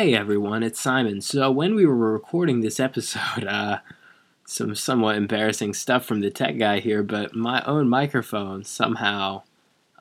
Hey everyone, it's Simon. So when we were recording this episode, uh, some somewhat embarrassing stuff from the tech guy here, but my own microphone somehow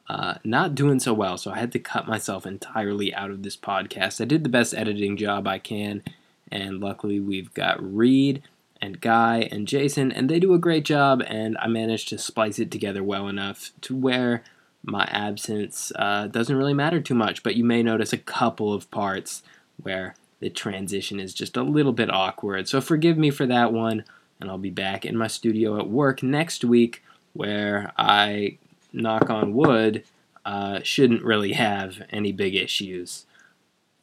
uh, not doing so well, so I had to cut myself entirely out of this podcast. I did the best editing job I can, and luckily we've got Reed and Guy and Jason, and they do a great job, and I managed to splice it together well enough to where my absence uh, doesn't really matter too much, but you may notice a couple of parts where the transition is just a little bit awkward. So forgive me for that one, and I'll be back in my studio at work next week where I, knock on wood, uh, shouldn't really have any big issues.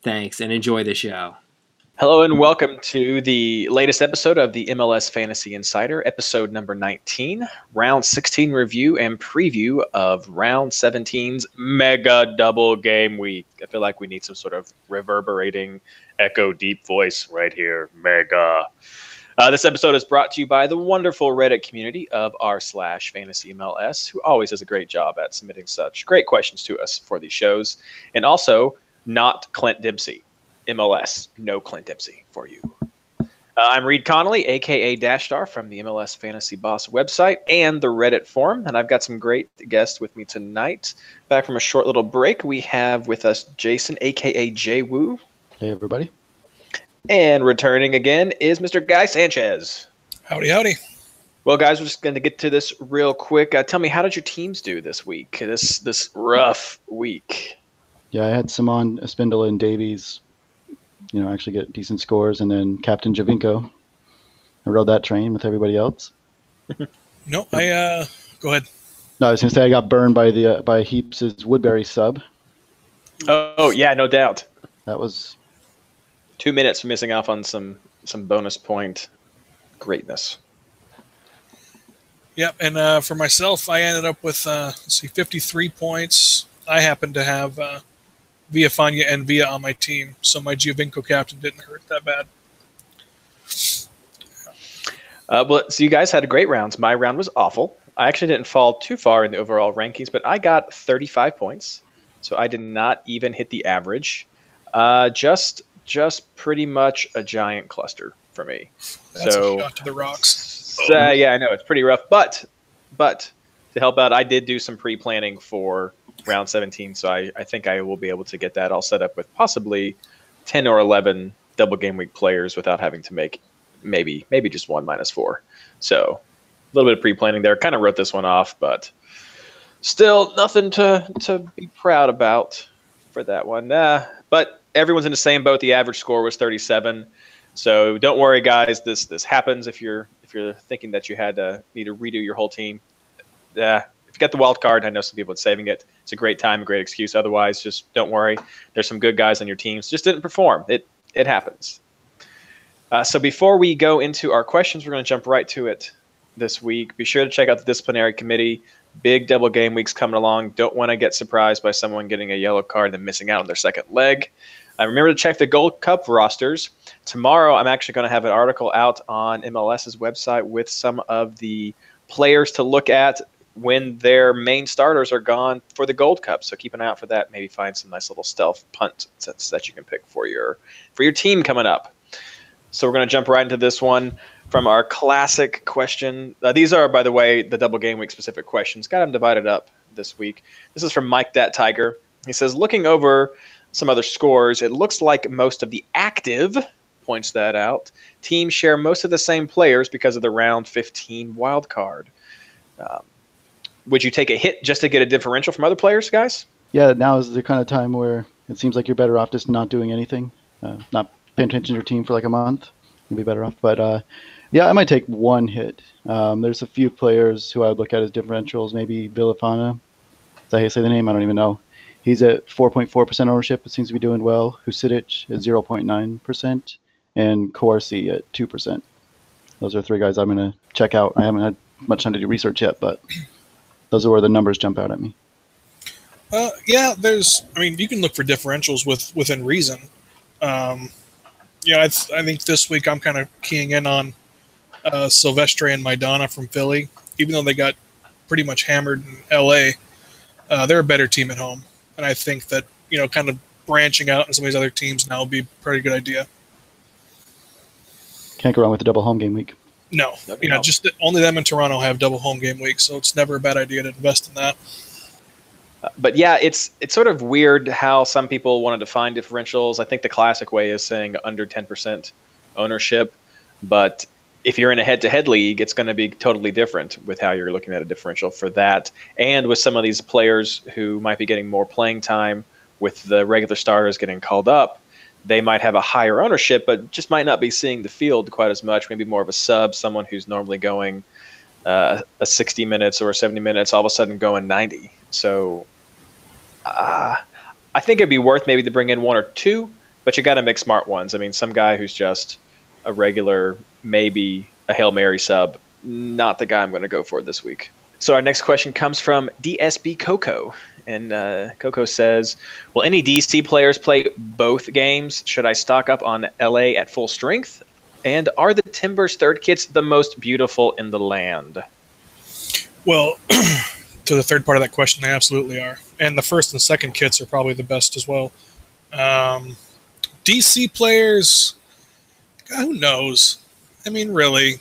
Thanks, and enjoy the show. Hello and welcome to the latest episode of the MLS Fantasy Insider, episode number 19, round 16 review and preview of round 17's mega double game week. I feel like we need some sort of reverberating echo deep voice right here. Mega. Uh, this episode is brought to you by the wonderful Reddit community of r slash fantasy MLS, who always does a great job at submitting such great questions to us for these shows, and also not Clint Dempsey. MLS, no Clint Dempsey for you. Uh, I'm Reed Connolly, aka Dashstar from the MLS Fantasy Boss website and the Reddit forum, and I've got some great guests with me tonight. Back from a short little break, we have with us Jason, aka Jay Woo. Hey, everybody. And returning again is Mr. Guy Sanchez. Howdy, howdy. Well, guys, we're just going to get to this real quick. Uh, tell me, how did your teams do this week? This this rough week. Yeah, I had Simon, Espindola, and Davies you know, actually get decent scores. And then Captain Giovinco, I rode that train with everybody else. no, I uh, go ahead. No, I was gonna say I got burned by the uh, by Heaps' Woodberry sub. Oh yeah, no doubt. That was two minutes for missing off on some some bonus point greatness. Yep, and uh, for myself, I ended up with uh, let's see, 53 points. I happen to have uh, Villafaña and Villa on my team, so my Giovinco captain didn't hurt that bad. Uh, well, so you guys had a great rounds. My round was awful. I actually didn't fall too far in the overall rankings, but I got 35 points, so I did not even hit the average. Uh, just, just pretty much a giant cluster for me. That's so, to the rocks. So, yeah, I know it's pretty rough, but, but to help out, I did do some pre-planning for round 17. So I, I think I will be able to get that all set up with possibly 10 or 11 double game week players without having to make maybe maybe just one minus four. So a little bit of pre planning there. Kind of wrote this one off, but still nothing to to be proud about for that one. Uh, but everyone's in the same boat. The average score was 37. So don't worry, guys. This this happens if you're if you're thinking that you had to need to redo your whole team. Yeah, you get the wild card, I know some people are saving it. It's a great time, a great excuse. Otherwise, just don't worry. There's some good guys on your teams. Just didn't perform. It it happens. Uh, so before we go into our questions, we're going to jump right to it this week. Be sure to check out the disciplinary committee. Big double game weeks coming along. Don't want to get surprised by someone getting a yellow card and missing out on their second leg. Uh, remember to check the Gold Cup rosters. Tomorrow, I'm actually going to have an article out on MLS's website with some of the players to look at when their main starters are gone for the Gold Cup. So keep an eye out for that. Maybe find some nice little stealth punt sets that you can pick for your for your team coming up. So we're going to jump right into this one from our classic question. Uh, these are, by the way, the double game week specific questions. Got them divided up this week. This is from Mike That Tiger. He says, looking over some other scores, it looks like most of the active points that out. Teams share most of the same players because of the round 15 wild card. Um, would you take a hit just to get a differential from other players, guys? Yeah, now is the kind of time where it seems like you're better off just not doing anything, uh, not paying attention to your team for like a month. You'd be better off. But uh, yeah, I might take one hit. Um, there's a few players who I would look at as differentials. Maybe Villafana. Is that how you say the name? I don't even know. He's at 4.4% ownership. It seems to be doing well. Husidic at 0.9%, and Corsi at 2%. Those are three guys I'm going to check out. I haven't had much time to do research yet, but those are where the numbers jump out at me. Uh, yeah, there's. I mean, you can look for differentials with within reason. Um, yeah, I, th- I think this week I'm kind of keying in on uh, Sylvestre and Maidana from Philly. Even though they got pretty much hammered in LA, uh, they're a better team at home, and I think that you know, kind of branching out in some of these other teams now would be a pretty good idea. Can't go wrong with the double home game week. No, you know, no. just only them and Toronto have double home game week, so it's never a bad idea to invest in that. Uh, but yeah, it's it's sort of weird how some people want to define differentials. I think the classic way is saying under 10% ownership, but if you're in a head-to-head league, it's going to be totally different with how you're looking at a differential for that, and with some of these players who might be getting more playing time with the regular starters getting called up. They might have a higher ownership, but just might not be seeing the field quite as much. Maybe more of a sub, someone who's normally going uh, a 60 minutes or 70 minutes, all of a sudden going 90. So uh, I think it'd be worth maybe to bring in one or two, but you got to make smart ones. I mean, some guy who's just a regular, maybe a Hail Mary sub, not the guy I'm going to go for this week. So our next question comes from DSB Coco. And uh, Coco says, Will any DC players play both games? Should I stock up on LA at full strength? And are the Timbers third kits the most beautiful in the land? Well, to the third part of that question, they absolutely are, and the first and second kits are probably the best as well. Um, DC players, who knows? I mean, really,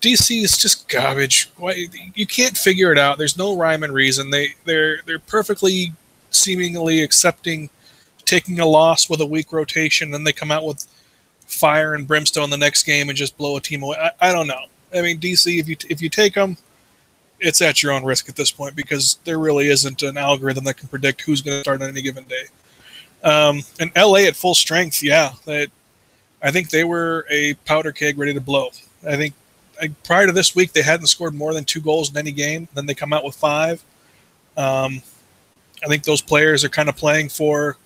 DC is just garbage. Why you can't figure it out? There's no rhyme and reason. They they're they're perfectly seemingly accepting taking a loss with a weak rotation, then they come out with fire and brimstone the next game and just blow a team away. I, I don't know. I mean, DC, if you if you take them, it's at your own risk at this point because there really isn't an algorithm that can predict who's going to start on any given day. Um, and LA at full strength, yeah, that I think they were a powder keg ready to blow. I think prior to this week they hadn't scored more than two goals in any game. Then they come out with five. Um, I think those players are kind of playing for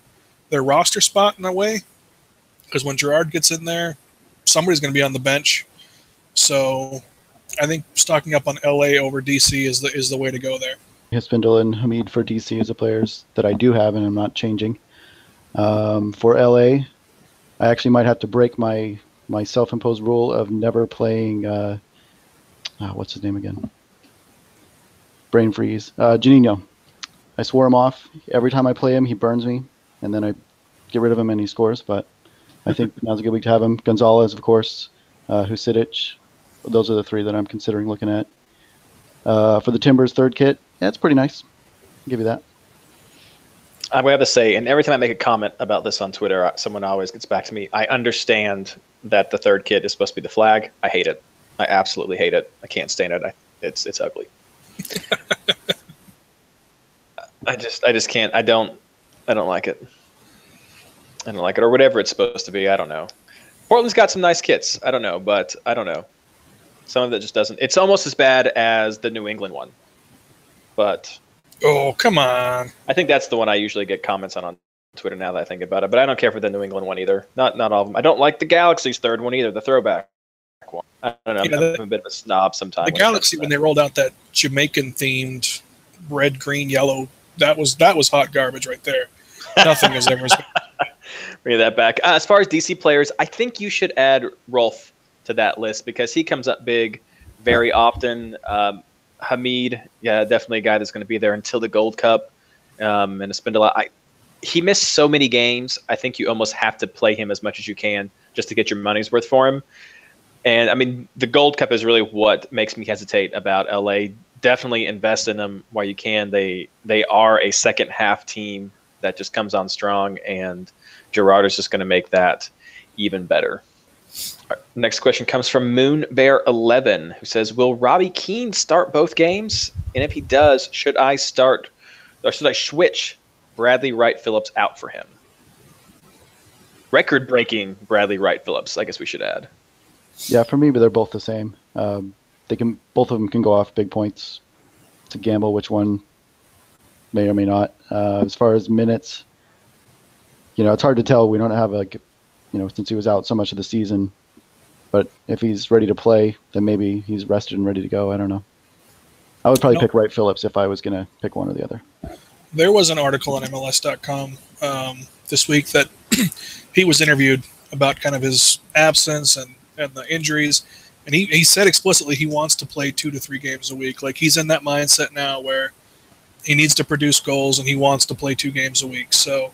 their roster spot in a way because when Gerrard gets in there, somebody's going to be on the bench. So I think stocking up on LA over DC is the is the way to go there. Espindola and Hamid for DC as the players that I do have, and I'm not changing. Um, for LA, I actually might have to break my my self-imposed rule of never playing. Uh, uh, what's his name again? Brain freeze. Uh, Juninho. I swore him off. Every time I play him, he burns me, and then I get rid of him and he scores. But I think now's a good week to have him. Gonzalez, of course. Uh, Husidic. Those are the three that I'm considering looking at. Uh, for the Timbers third kit, yeah, it's pretty nice. I'll give you that. To have to say, and every time I make a comment about this on Twitter, someone always gets back to me. I understand that the third kit is supposed to be the flag. I hate it. I absolutely hate it. I can't stand it. I, it's it's ugly. I just I just can't. I don't I don't like it. I don't like it or whatever it's supposed to be. I don't know. Portland's got some nice kits. I don't know, but I don't know. Some of it just doesn't. It's almost as bad as the New England one, but Oh come on! I think that's the one I usually get comments on on Twitter now that I think about it. But I don't care for the New England one either. Not not all of them. I don't like the Galaxy's third one either. The throwback one. I don't know. Yeah, I'm, the- I'm a bit of a snob sometimes. The Galaxy when they rolled out that Jamaican themed red, green, yellow, that was that was hot garbage right there. Nothing is ever. bring that back. Uh, as far as DC players, I think you should add Rolfe to that list because he comes up big very often. Um, Hamid, yeah, definitely a guy that's going to be there until the Gold Cup. Um, and Espindola, I he missed so many games. I think you almost have to play him as much as you can just to get your money's worth for him. And I mean, the Gold Cup is really what makes me hesitate about LA. Definitely invest in them while you can. They they are a second half team that just comes on strong, and Gerrard is just going to make that even better. Right, next question comes from Moon Bear Eleven, who says, "Will Robbie Keane start both games? And if he does, should I start or should I switch Bradley Wright Phillips out for him?" Record-breaking Bradley Wright Phillips, I guess we should add. Yeah, for me, but they're both the same. Um, they can both of them can go off big points. A gamble which one may or may not. Uh, as far as minutes, you know, it's hard to tell. We don't have like, you know, since he was out so much of the season. But if he's ready to play, then maybe he's rested and ready to go. I don't know. I would probably No. pick Wright Phillips if I was gonna pick one or the other. There was an article on MLS.com um, this week that he was interviewed about kind of his absence and, and the injuries. And he, he said explicitly he wants to play two to three games a week. Like he's in that mindset now where he needs to produce goals and he wants to play two games a week. So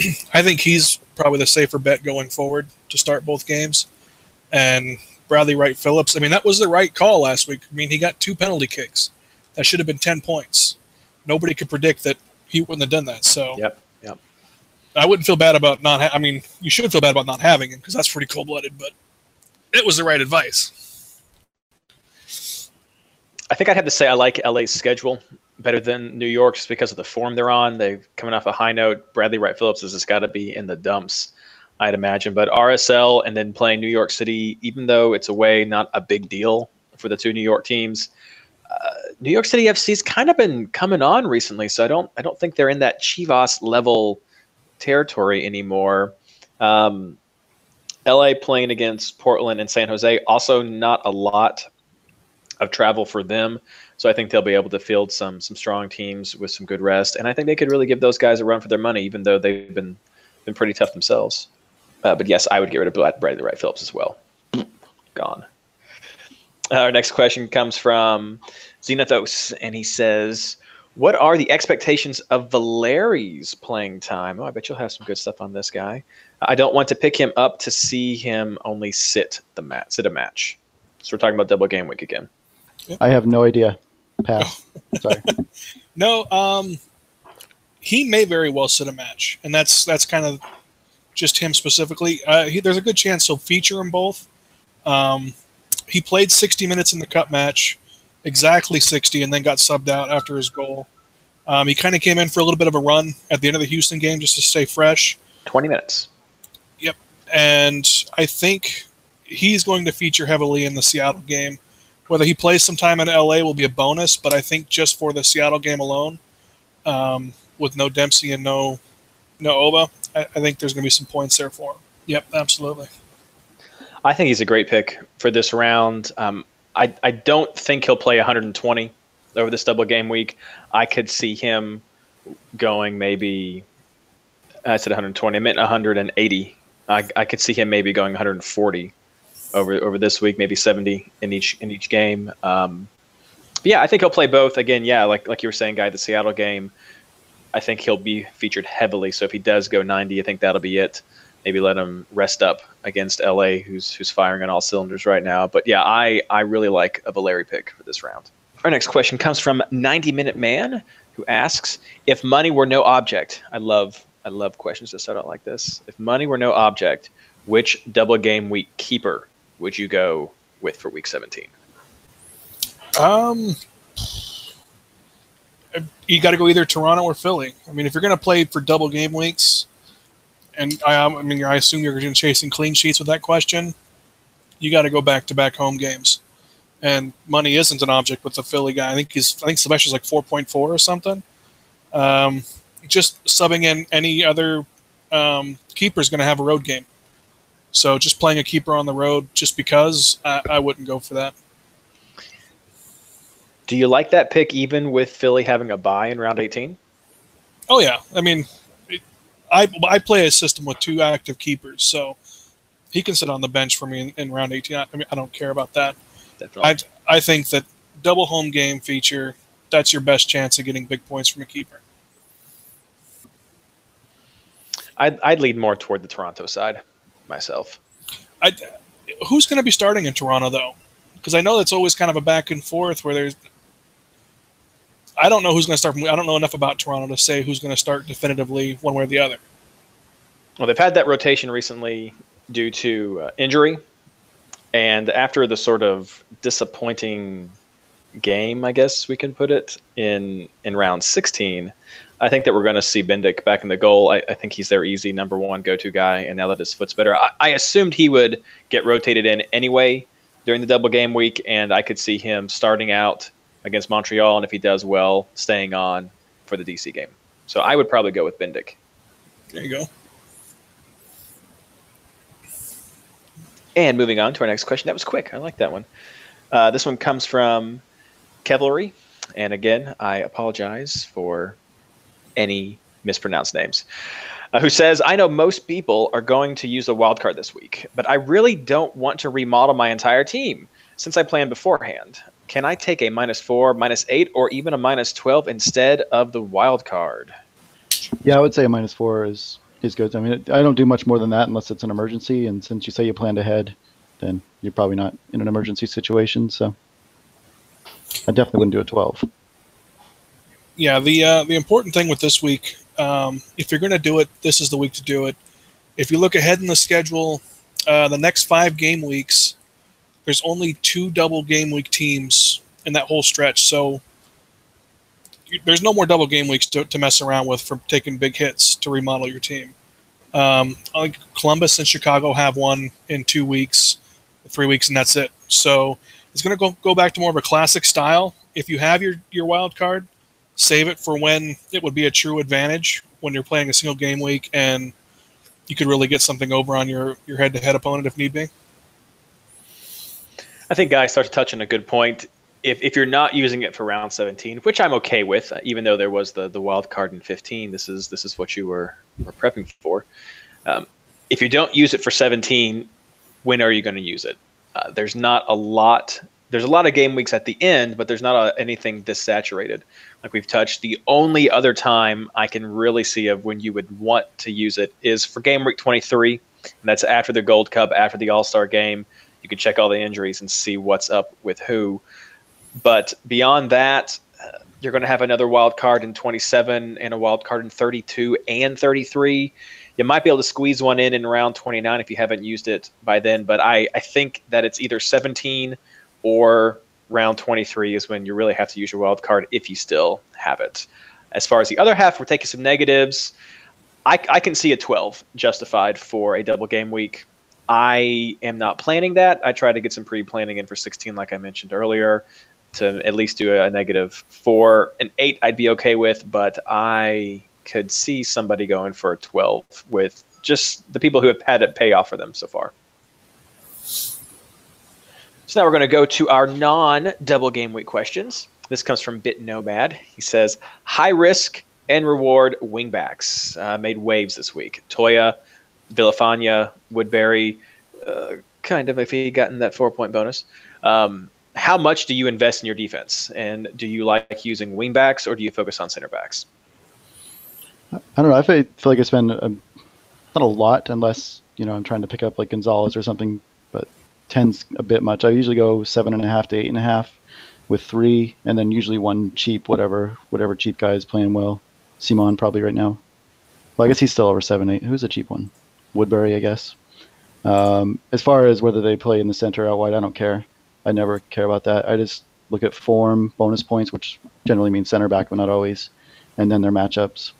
I think he's probably the safer bet going forward to start both games. And Bradley Wright Phillips, I mean, that was the right call last week. I mean, he got two penalty kicks. That should have been 10 points. Nobody could predict that he wouldn't have done that. So, Yep. Yep. I wouldn't feel bad about not. Ha- I mean, you should feel bad about not having him because that's pretty cold blooded. But it was the right advice. I think I'd have to say I like LA's schedule better than New York's because of the form they're on. They're coming off a high note. Bradley Wright Phillips has just got to be in the dumps, I'd imagine. But RSL and then playing New York City, even though it's away, not a big deal for the two New York teams. Uh, New York City FC's kind of been coming on recently, so I don't I don't think they're in that Chivas level territory anymore. Um, LA playing against Portland and San Jose, also not a lot of travel for them. So I think they'll be able to field some some strong teams with some good rest, and I think they could really give those guys a run for their money, even though they've been been pretty tough themselves. Uh, but yes, I would get rid of Bradley Wright Phillips as well. Gone. Our next question comes from Xenothos, and he says, "What are the expectations of Valeri's playing time?" Oh, I bet you'll have some good stuff on this guy. I don't want to pick him up to see him only sit the mat, sit a match. So we're talking about double game week again. I have no idea. Pass. Sorry. No, um, he may very well sit a match, and that's that's kind of just him specifically. Uh, he, there's a good chance he'll feature them both. Um, he played 60 minutes in the cup match, exactly 60, and then got subbed out after his goal. Um, he kind of came in for a little bit of a run at the end of the Houston game just to stay fresh. 20 minutes. Yep. And I think he's going to feature heavily in the Seattle game. Whether he plays some time in LA will be a bonus, but I think just for the Seattle game alone, um, with no Dempsey and no no Oba, I, I think there's going to be some points there for him. Yep, absolutely. I think he's a great pick for this round. Um, I, I don't think he'll play 120 over this double game week. I could see him going maybe, I said 120, I meant 180. I, I could see him maybe going 140 over over this week, maybe 70 in each in each game. Um, yeah, I think he'll play both. Again, yeah, like like you were saying, guy, the Seattle game. I think he'll be featured heavily. So if he does go 90, I think that'll be it. Maybe let him rest up against LA, who's who's firing on all cylinders right now. But yeah, I I really like a Valeri pick for this round. Our next question comes from 90 Minute Man, who asks if money were no object. I love I love questions that start out like this. If money were no object, which double game week keeper would you go with for week 17? Um, you got to go either Toronto or Philly. I mean, if you're going to play for double game weeks, and I, I mean, I assume you're chasing clean sheets with that question, you got to go back to back home games. And money isn't an object with the Philly guy. I think he's, I think Sylvester's like 4.4 or something. Um, just subbing in any other um, keeper is going to have a road game. So just playing a keeper on the road just because I, I wouldn't go for that. Do you like that pick even with Philly having a buy in round 18? Oh yeah, I mean, I I play a system with two active keepers, so he can sit on the bench for me in, in round 18. I, I mean, I don't care about that. Definitely. I I think that double home game feature that's your best chance of getting big points from a keeper. I'd, I'd lead more toward the Toronto side myself. I, who's going to be starting in Toronto though? Because I know that's always kind of a back and forth where there's. I don't know who's going to start. I don't know enough about Toronto to say who's going to start definitively one way or the other. Well, they've had that rotation recently due to uh, injury, and after the sort of disappointing game, I guess we can put it in in round 16. I think that we're going to see Bendik back in the goal. I, I think he's their easy number one go-to guy, and now that his foot's better, I, I assumed he would get rotated in anyway during the double game week, and I could see him starting out against Montreal, and if he does well, staying on for the DC game. So I would probably go with Bendik. There you go. And moving on to our next question. That was quick. I like that one. Uh, this one comes from Kevlery. And again, I apologize for any mispronounced names. Uh, who says, I know most people are going to use a wild card this week, but I really don't want to remodel my entire team since I planned beforehand. Can I take a minus four, minus eight, or even a minus 12 instead of the wild card? Yeah, I would say a minus four is is good. I mean, I don't do much more than that unless it's an emergency. And since you say you planned ahead, then you're probably not in an emergency situation. So I definitely wouldn't do a 12. Yeah, the uh, the important thing with this week, um, if you're going to do it, this is the week to do it. If you look ahead in the schedule, uh, the next five game weeks, there's only two double game week teams in that whole stretch. So there's no more double game weeks to, to mess around with for taking big hits to remodel your team. Um, like Columbus and Chicago have one in two weeks, three weeks, and that's it. So it's going to go go back to more of a classic style. If you have your your wild card, save it for when it would be a true advantage when you're playing a single game week and you could really get something over on your your head to head opponent if need be. I think Guy starts touching a good point. If, if you're not using it for round 17, which I'm okay with, even though there was the, the wild card in 15, this is this is what you were, were prepping for. Um, if you don't use it for 17, when are you going to use it? Uh, there's not a lot. There's a lot of game weeks at the end, but there's not a, anything this saturated. Like we've touched, the only other time I can really see of when you would want to use it is for game week 23, and that's after the Gold Cup, after the All Star game. You can check all the injuries and see what's up with who. But beyond that, uh, you're going to have another wild card in 27 and a wild card in 32 and 33. You might be able to squeeze one in in round 29 if you haven't used it by then. But I, I think that it's either 17 or round 23 is when you really have to use your wild card if you still have it. As far as the other half, we're taking some negatives. I, I can see a 12 justified for a double game week. I am not planning that. I try to get some pre planning in for 16, like I mentioned earlier, to at least do a negative four. An eight, I'd be okay with, but I could see somebody going for a 12 with just the people who have had it pay off for them so far. So now we're going to go to our non double game week questions. This comes from Bit Nomad. He says, high risk and reward wingbacks uh, made waves this week. Toya, Villafaña, Woodberry, uh, kind of if he'd gotten that four point bonus. Um, how much do you invest in your defense? And do you like using wingbacks or do you focus on center backs? I don't know. I feel, feel like I spend a, not a lot unless, you know, I'm trying to pick up like Gonzalez or something, but 10's a bit much. I usually go seven and a half to eight and a half with three, and then usually one cheap, whatever, whatever cheap guy is playing well. Simon probably right now. Well, I guess he's still over seven, eight. Who's a cheap one? Woodberry, I guess. Um, as far as whether they play in the center out wide, I don't care. I never care about that. I just look at form, bonus points, which generally means center back, but not always, and then their matchups.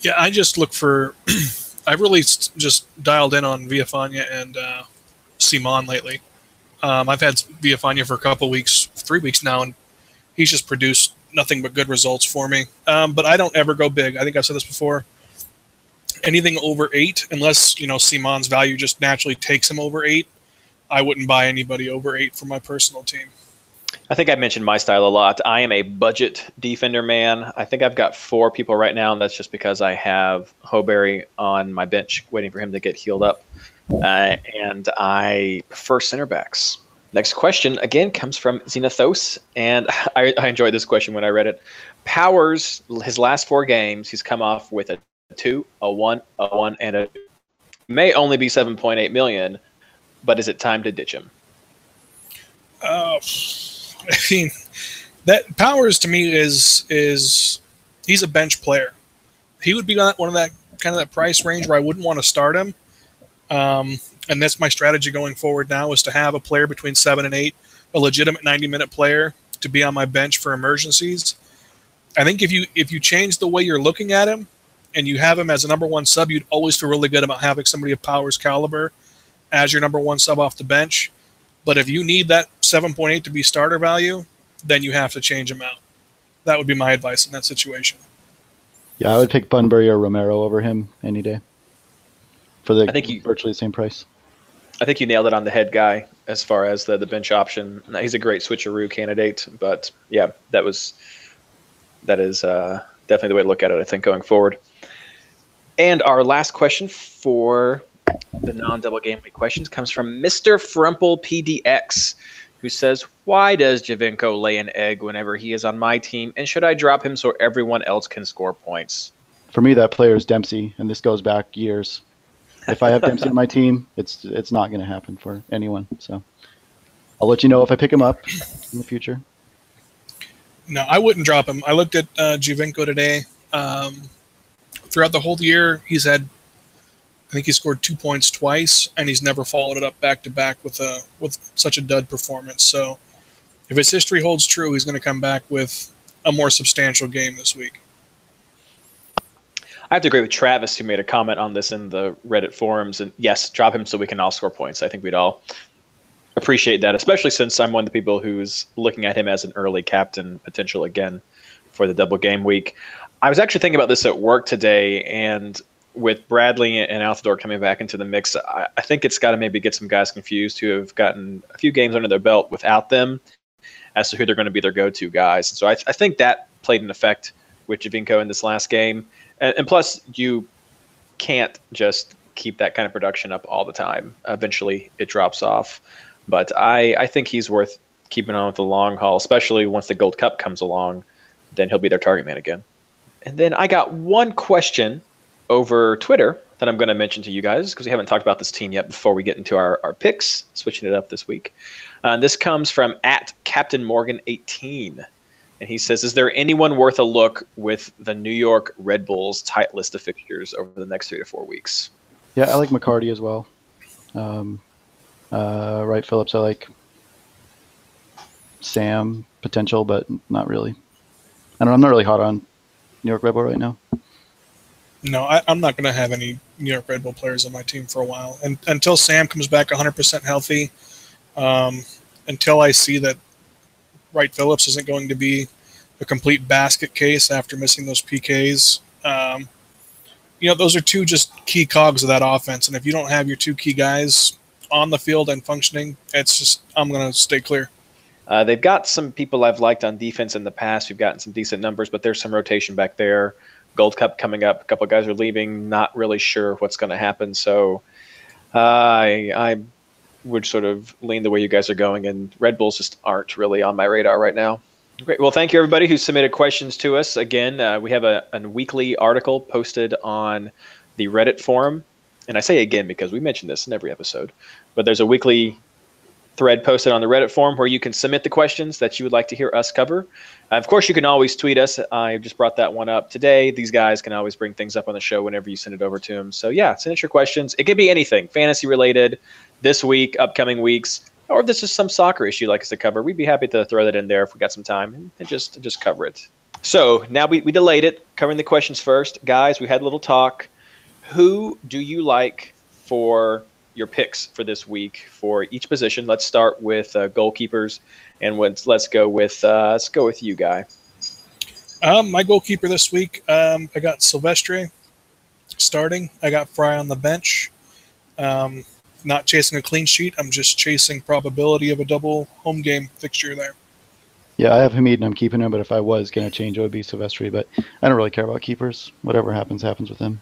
Yeah, I just look for. I've really just dialed in on Villafaña and uh, Simon lately. Um, I've had Villafaña for a couple weeks, three weeks now, and he's just produced nothing but good results for me. Um, but I don't ever go big. I think I've said this before. Anything over eight, unless you know Simon's value just naturally takes him over eight, I wouldn't buy anybody over eight for my personal team. I think I mentioned my style a lot. I am a budget defender man. I think I've got four people right now, and that's just because I have Hoberry on my bench waiting for him to get healed up. Uh, and I prefer center backs. Next question again comes from Xenothos, and I, I enjoyed this question when I read it. Powers, his last four games, he's come off with a two, a one, a one, and a may only be seven point eight million, but is it time to ditch him? Uh, I mean, that Powers to me is is he's a bench player. He would be one of that kind of that price range where I wouldn't want to start him. Um, and that's my strategy going forward now is to have a player between seven and eight, a legitimate 90 minute player to be on my bench for emergencies. I think if you if you change the way you're looking at him and you have him as a number one sub, you'd always feel really good about having somebody of Powers caliber as your number one sub off the bench. But if you need that 7.8 to be starter value, then you have to change him out. That would be my advice in that situation. Yeah, I would pick Bunbury or Romero over him any day for the I think you, virtually the same price. I think you nailed it on the head, guy. As far as the the bench option, he's a great switcheroo candidate. But yeah, that was that is uh, definitely the way to look at it. I think going forward. And our last question for the non-double game week questions comes from Mr. Frumple PDX, who says, "Why does Giovinco lay an egg whenever he is on my team, and should I drop him so everyone else can score points?" for me, that player is Dempsey, and this goes back years. If I have Dempsey on my team, it's it's not going to happen for anyone. So I'll let you know if I pick him up in the future. No, I wouldn't drop him. I looked at uh, Giovinco today. Um, throughout the whole year, he's had, I think he scored two points twice, and he's never followed it up back to back with a with such a dud performance. So, if his history holds true, he's going to come back with a more substantial game this week. I have to agree with Travis, who made a comment on this in the Reddit forums. And yes, drop him so we can all score points. I think we'd all appreciate that, especially since I'm one of the people who's looking at him as an early captain potential again for the double game week. I was actually thinking about this at work today, and with Bradley and Altidore coming back into the mix, I, I think it's got to maybe get some guys confused who have gotten a few games under their belt without them as to who they're going to be their go-to guys. So I, I think that played an effect with Giovinco in this last game and, and plus you can't just keep that kind of production up all the time. Eventually, it drops off. But I, I think he's worth keeping on with the long haul, especially once the Gold Cup comes along. Then he'll be their target man again. And then I got one question over Twitter that I'm going to mention to you guys because we haven't talked about this team yet before we get into our, our picks, switching it up this week. Uh, this comes from at Captain Morgan 18 and he says, "Is there anyone worth a look with the New York Red Bulls tight list of fixtures over the next three to four weeks?" Yeah, I like McCarty as well. Um, uh, Wright Phillips, I like. Sam potential, but not really. I don't. I'm not really hot on New York Red Bull right now. No, I, am not going to have any New York Red Bull players on my team for a while, and until Sam comes back 100% healthy, um, until I see that Wright Phillips isn't going to be a complete basket case after missing those PKs. Um, you know, those are two just key cogs of that offense. And if you don't have your two key guys on the field and functioning, it's just, I'm going to stay clear. Uh, they've got some people I've liked on defense in the past. We've gotten some decent numbers, but there's some rotation back there. Gold Cup coming up. A couple guys are leaving. Not really sure what's going to happen. So uh, I, I would sort of lean the way you guys are going, and Red Bulls just aren't really on my radar right now. Great. Well, thank you everybody who submitted questions to us. Again, uh, we have a, a weekly article posted on the Reddit forum, and I say again because we mentioned this in every episode, but there's a weekly thread posted on the Reddit forum where you can submit the questions that you would like to hear us cover. Uh, of course, you can always tweet us. I just brought that one up today. These guys can always bring things up on the show whenever you send it over to them. So yeah, send us your questions. It could be anything, fantasy related, this week, upcoming weeks, or if this is some soccer issue you'd like us to cover, we'd be happy to throw that in there if we got some time and just just cover it. So now we, we delayed it, covering the questions first. Guys, we had a little talk. Who do you like for your picks for this week for each position? Let's start with uh, goalkeepers, and let's let's go with uh, let's go with you, guy. Um, my goalkeeper this week, um, I got Sylvestre starting. I got Frei on the bench. Um, not chasing a clean sheet. I'm just chasing probability of a double home game fixture there. Yeah, I have Hamid and I'm keeping him, but if I was going to change, it would be Sylvestre. But I don't really care about keepers. Whatever happens, happens with him.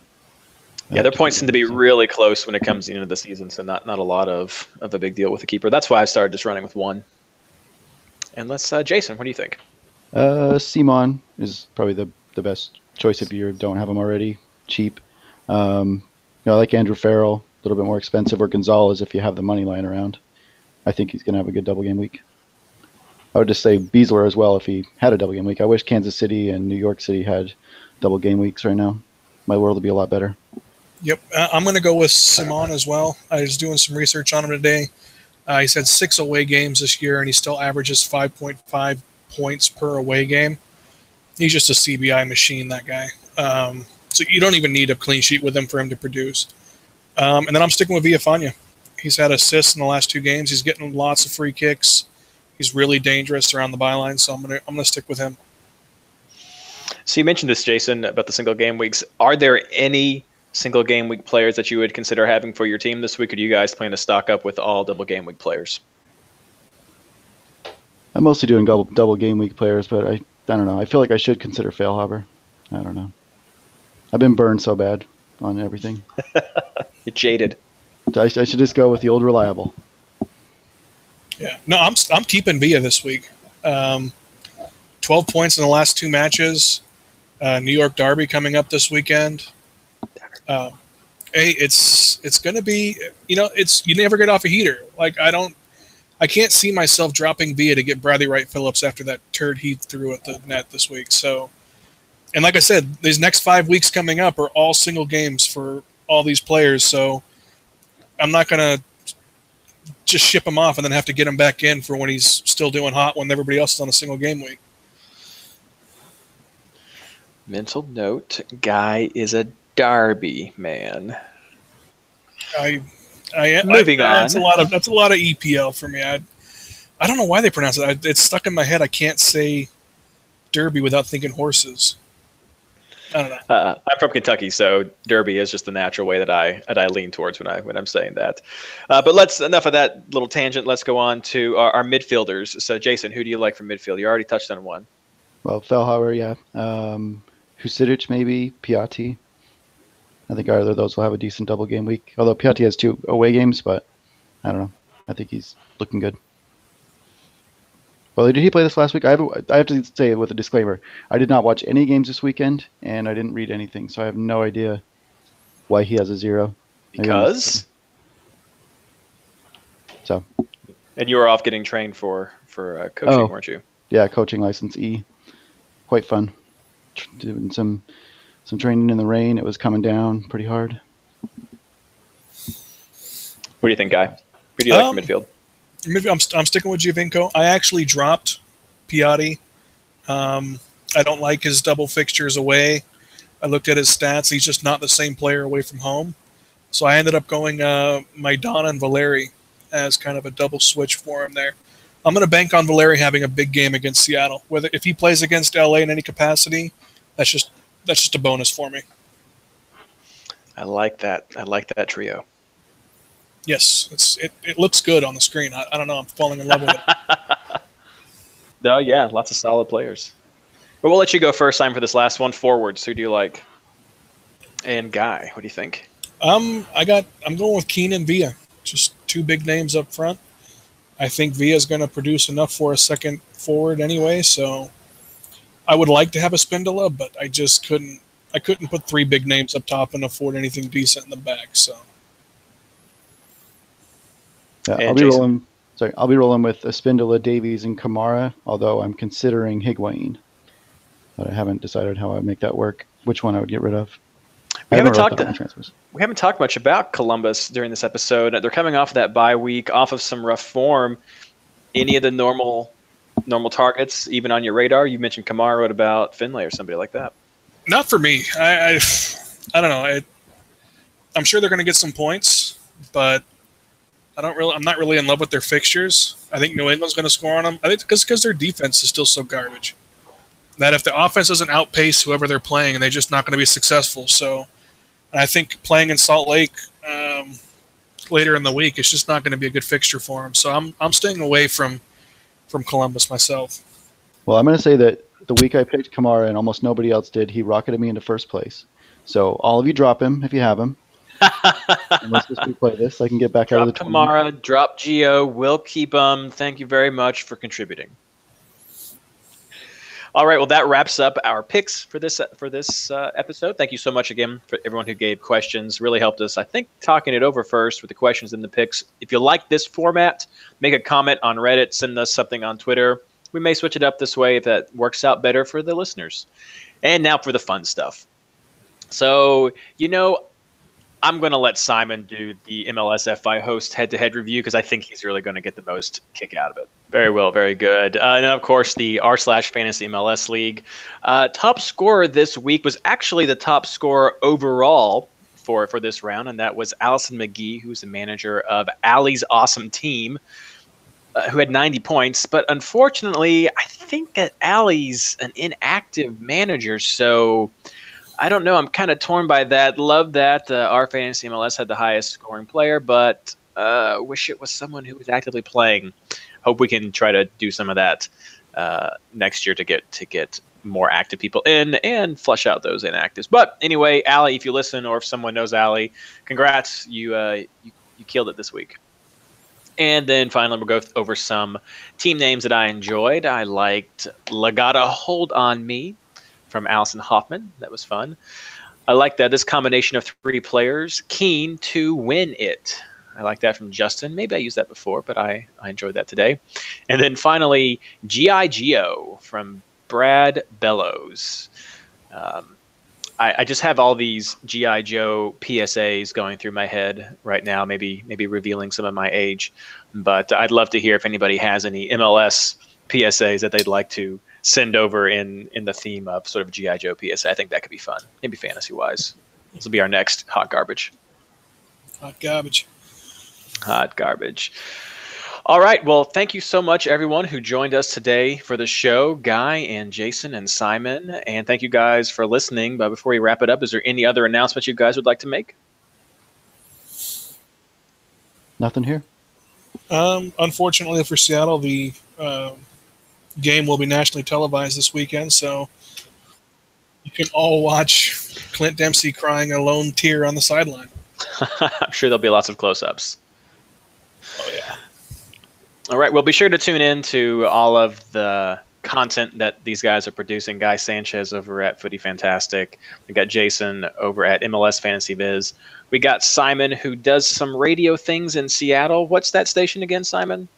Yeah, their points seem to be really close when it comes to the end of the season, so not not a lot of, of a big deal with the keeper. That's why I started just running with one. And let's, uh, Jason, what do you think? Uh, Simon is probably the, the best choice if you don't have him already. Cheap. Um, you know, I like Andrew Farrell a little bit more expensive, or Gonzalez if you have the money lying around. I think he's going to have a good double game week. I would just say Besler as well if he had a double game week. I wish Kansas City and New York City had double game weeks right now. My world would be a lot better. Yep, uh, I'm going to go with Simon as well. I was doing some research on him today. Uh, he's had six away games this year, and he still averages 5.5 points per away game. He's just a CBI machine, that guy. Um, so you don't even need a clean sheet with him for him to produce. Um, and then I'm sticking with Villafaña. He's had assists in the last two games. He's getting lots of free kicks. He's really dangerous around the byline, so I'm gonna I'm gonna stick with him. So you mentioned this, Jason, about the single game weeks. Are there any single game week players that you would consider having for your team this week, or do you guys plan to stock up with all double game week players? I'm mostly doing double double game week players, but I I don't know. I feel like I should consider Feilhaber. I don't know. I've been burned so bad on everything. You're jaded. I, I, should just go with the old reliable. Yeah, no, I'm I'm keeping Villa this week. Um, Twelve points in the last two matches. Uh, New York Derby coming up this weekend. Uh, hey, it's it's to be you know it's you never get off a heater. Like I don't, I can't see myself dropping Villa to get Bradley Wright Phillips after that turd he threw at the net this week. So, and like I said, these next five weeks coming up are all single games for all these players. So, I'm not to just ship him off and then have to get him back in for when he's still doing hot when everybody else is on a single game week. Mental note: Guy is a Derby man. I, I am Moving I, on. That's a lot of that's a lot of EPL for me. I, I don't know why they pronounce it. I, it's stuck in my head. I can't say Derby without thinking horses. I don't know. Uh, I'm from Kentucky, so Derby is just the natural way that I that I lean towards when I when I'm saying that. Uh, but let's enough of that little tangent. Let's go on to our, our midfielders. So, Jason, who do you like for midfield? You already touched on one. Well, Feilhaber, yeah. Um, Husidic, maybe. Piatti. I think either of those will have a decent double game week. Although Piatti has two away games, but I don't know. I think he's looking good. Well, did he play this last week? I have, I have to say with a disclaimer, I did not watch any games this weekend, and I didn't read anything, so I have no idea why he has a zero. Maybe I missed Because So, and you were off getting trained for for uh, coaching, Oh. weren't you? yeah, coaching license E, quite fun. Doing some some training in the rain. It was coming down pretty hard. What do you think, Guy? Who do you like Um, for midfield? Maybe I'm, I'm sticking with Giovinco. I actually dropped Piatti. Um, I don't like his double fixtures away. I looked at his stats. He's just not the same player away from home. So I ended up going uh, Maidana and Valeri as kind of a double switch for him there. I'm going to bank on Valeri having a big game against Seattle. Whether if he plays against LA in any capacity, that's just that's just a bonus for me. I like that. I like that trio. Yes, it's it, it looks good on the screen. I, I don't know. I'm falling in love with it. No, yeah, lots of solid players. But we'll let you go first, Simon, for this last one. Forwards, who do you like? And Guy, what do you think? Um, I got. I'm going with Keane and Villa. Just two big names up front. I think Villa is going to produce enough for a second forward anyway. So, I would like to have a Spindola, but I just couldn't. I couldn't put three big names up top and afford anything decent in the back. So, Yeah, I'll be Jason? rolling. Sorry, I'll be rolling with Espindola, Davies, and Kamara. Although I'm considering Higuain, but I haven't decided how I make that work. Which one I would get rid of. We I haven't talked to- transfers. We haven't talked much about Columbus during this episode. They're coming off that bye week, off of some rough form. Any of the normal normal targets even on your radar? You mentioned Kamara. What about Finlay or somebody like that? not for me. I I, I don't know. I, I'm sure they're going to get some points, but I don't really. I'm not really in love with their fixtures. I think New England's going to score on them. I think because because their defense is still so garbage. That if the offense doesn't outpace whoever they're playing, and they're just not going to be successful. So, I think playing in Salt Lake um, later in the week is just not going to be a good fixture for them. So I'm I'm staying away from from Columbus myself. Well, I'm going to say that the week I picked Kamara and almost nobody else did, he rocketed me into first place. So all of you drop him if you have him. and let's just replay this. I can get back out of the tournament. Kamara, drop Geo. We'll keep them. Thank you very much for contributing. All right, well that wraps up our picks for this for this uh, episode. Thank you so much again for everyone who gave questions. Really helped us. I think talking it over first with the questions and the picks. If you like this format, make a comment on Reddit, send us something on Twitter. We may switch it up this way if that works out better for the listeners. And now for the fun stuff. So, you know, I'm going to let Simon do the MLSFI host head to head review because I think he's really going to get the most kick out of it. Very well, very good. Uh, and of course, the r slash fantasy MLS league. Uh, top scorer this week was actually the top scorer overall for, for this round, and that was Allison McGee, who's the manager of Allie's awesome team. Uh, who had 90 points, but unfortunately, I think that Allie's an inactive manager, so I don't know. I'm kind of torn by that. Love that uh, our fantasy MLS had the highest scoring player, but uh, wish it was someone who was actively playing. Hope we can try to do some of that uh, next year to get to get more active people in and flush out those inactives. But anyway, Allie, if you listen or if someone knows Allie, congrats. You uh, you, you killed it this week. And then finally, we'll go over some team names that I enjoyed. I liked Legata Hold On Me from Allison Hoffman. That was fun. I like that. This combination of three players keen to win it. I like that from Justin. Maybe I used that before, but I, I enjoyed that today. And then finally, G.I. Geo from Brad Bellows. Um, I, I, just have all these GI Joe PSAs going through my head right now. Maybe maybe revealing some of my age, but I'd love to hear if anybody has any MLS PSAs that they'd like to send over in in the theme of sort of GI Joe PSA. I think that could be fun, maybe fantasy wise. This will be our next hot garbage. Hot garbage. Hot garbage. All right. Well, thank you so much, everyone who joined us today for the show, Guy and Jason and Simon. And thank you guys for listening. But before we wrap it up, is there any other announcements you guys would like to make? Nothing here. Um, unfortunately for Seattle, the uh, game will be nationally televised this weekend, so you can all watch Clint Dempsey crying a lone tear on the sideline. I'm sure there'll be lots of close-ups. Oh yeah. All right. Well, be sure to tune in to all of the content that these guys are producing. Guy Sanchez over at Footy Fantastic. We got Jason over at MLS Fantasy Biz. We got Simon who does some radio things in Seattle. What's that station again, Simon?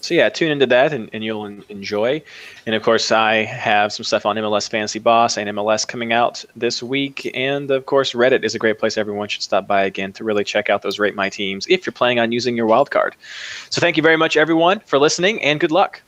So yeah, tune into that and, and you'll enjoy. And of course, I have some stuff on MLS Fantasy Boss and MLS coming out this week. And of course, Reddit is a great place everyone should stop by again to really check out those Rate My Teams if you're planning on using your wild card. So thank you very much, everyone, for listening and good luck.